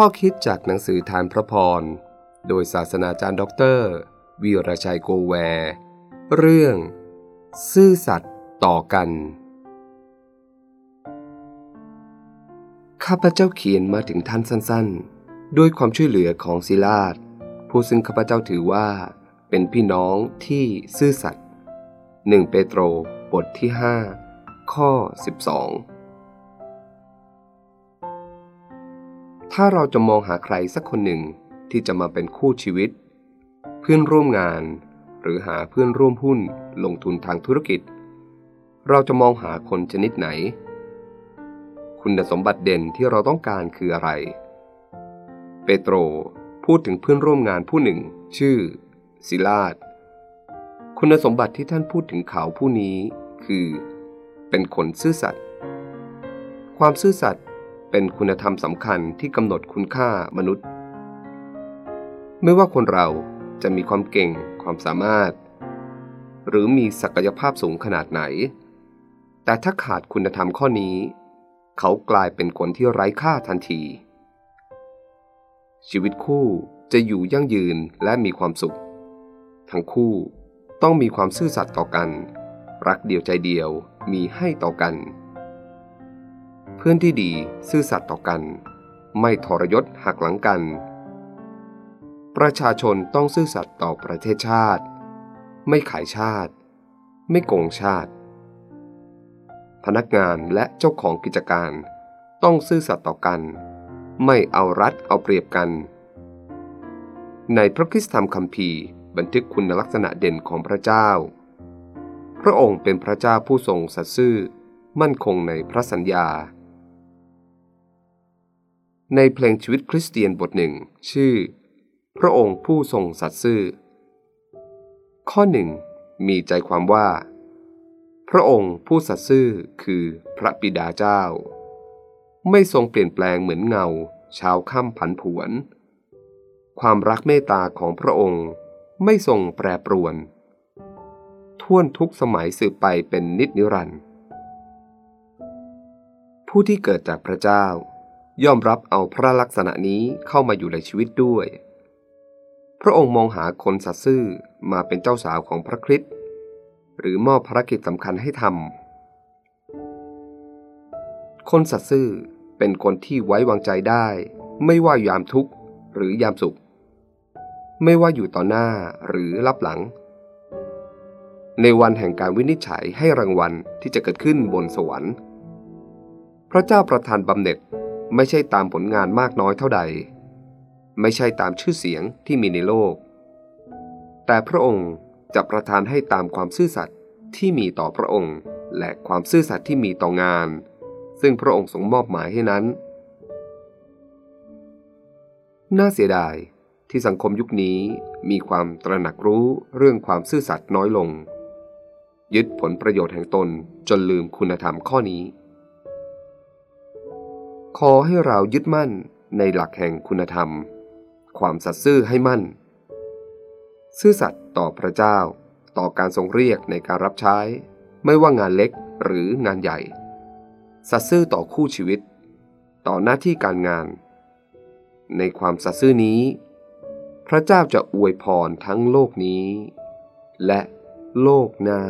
ข้อคิดจากหนังสือธารพระพร โดยศาสนาจารย์ด็อกเตอร์วีรชัยโกแวร์เรื่อง ซื่อสัตย์ต่อกัน ข้าพเจ้าเขียนมาถึงท่านสั้นๆ ด้วยความช่วยเหลือของสิลาสผู้ซึ่งข้าพเจ้าถือว่าเป็นพี่น้องที่ซื่อสัตย์หนึ่งเปโตรบทที่ 5 ข้อ 12 ถ้าเราจะมองหาใครสักคนหนึ่งที่จะมาเป็นคู่ชีวิต เพื่อนร่วมงาน หรือหาเพื่อนร่วมหุ้นลงทุนทางธุรกิจ เราจะมองหาคนชนิดไหน คุณสมบัติเด่นที่เราต้องการคืออะไร เปโตรพูดถึงเพื่อนร่วมงานผู้หนึ่ง ชื่อศิลาดคุณสมบัติที่ท่านพูดถึงเขาผู้นี้ คือ เป็นคนซื่อสัตย์ความซื่อสัตย์ เป็นคุณธรรมสำคัญที่กำหนดคุณค่ามนุษย์ ไม่ว่าคนเราจะมีความเก่งความสามารถ หรือมีศักยภาพสูงขนาดไหน แต่ถ้าขาดคุณธรรมข้อนี้ เขากลายเป็นคนที่ไร้ค่าทันที ชีวิตคู่จะอยู่ยั่งยืนและมีความสุข ทั้งคู่ต้องมีความซื่อสัตย์ต่อกัน รักเดียวใจเดียวมีให้ต่อกัน พื่อนที่ดีซื่อสัตย์ต่อกัน ไม่ทรยศหักหลังกัน ประชาชนต้องซื่อสัตย์ต่อประเทศชาติ ไม่ขายชาติ ไม่โกงชาติ พนักงานและเจ้าของกิจการ ต้องซื่อสัตย์ต่อกัน ไม่เอารัดเอาเปรียบกัน ในพระคริสธรรมคัมภีร์บันทึกคุณลักษณะเด่นของพระเจ้า พระองค์เป็นพระเจ้าผู้ทรงสัตย์ซื่อมั่นคงในพระสัญญา ในเพลงชีวิตคริสเตียนบทหนึ่ง ชื่อ พระองค์ผู้ทรงสัตย์ซื่อ ข้อหนึ่งมีใจความว่า พระองค์ผู้สัตย์ซื่อคือพระบิดาเจ้า ไม่ทรงเปลี่ยนแปลงเหมือนเงาชาวค่ำผันผวน ความรักเมตตาของพระองค์ไม่ทรงแปรปรวน ท่วนทุกสมัยสืบไปเป็นนิจนิรันดร์ผู้ที่เกิดจากพระเจ้า ย่อมรับเอาพระลักษณะนี้เข้ามาอยู่ในชีวิตด้วย พระองค์มองหาคนสัตย์ซื่อมาเป็นเจ้าสาวของพระคริสต์หรือมอบภารกิจสำคัญให้ทำ คนสัตย์ซื่อเป็นคนที่ไว้วางใจได้ ไม่ว่ายามทุกข์หรือยามสุข ไม่ว่าอยู่ต่อหน้าหรือรับหลัง ในวันแห่งการวินิจฉัยให้รางวัลที่จะเกิดขึ้นบนสวรรค์ พระเจ้าประทานบำเหน็จ ไม่ใช่ตามผลงานมากน้อยเท่าใด ไม่ใช่ตามชื่อเสียงที่มีในโลก แต่พระองค์จะประทานให้ตามความซื่อสัตย์ที่มีต่อพระองค์ และความซื่อสัตย์ที่มีต่องาน ซึ่งพระองค์ทรงมอบหมายให้นั้น น่าเสียดายที่สังคมยุคนี้มีความตระหนักรู้เรื่องความซื่อสัตย์น้อยลง ยึดผลประโยชน์แห่งตนจนลืมคุณธรรมข้อนี้ ขอให้เรายึดมั่นในหลักแห่งคุณธรรม ความสัตย์ซื่อให้มั่น ซื่อสัตย์ต่อพระเจ้า ต่อการทรงเรียกในการรับใช้ ไม่ว่างานเล็กหรืองานใหญ่ สัตย์ซื่อต่อคู่ชีวิต ต่อหน้าที่การงาน ในความสัตย์ซื่อนี้ พระเจ้าจะอวยพรทั้งโลกนี้ และโลกหน้า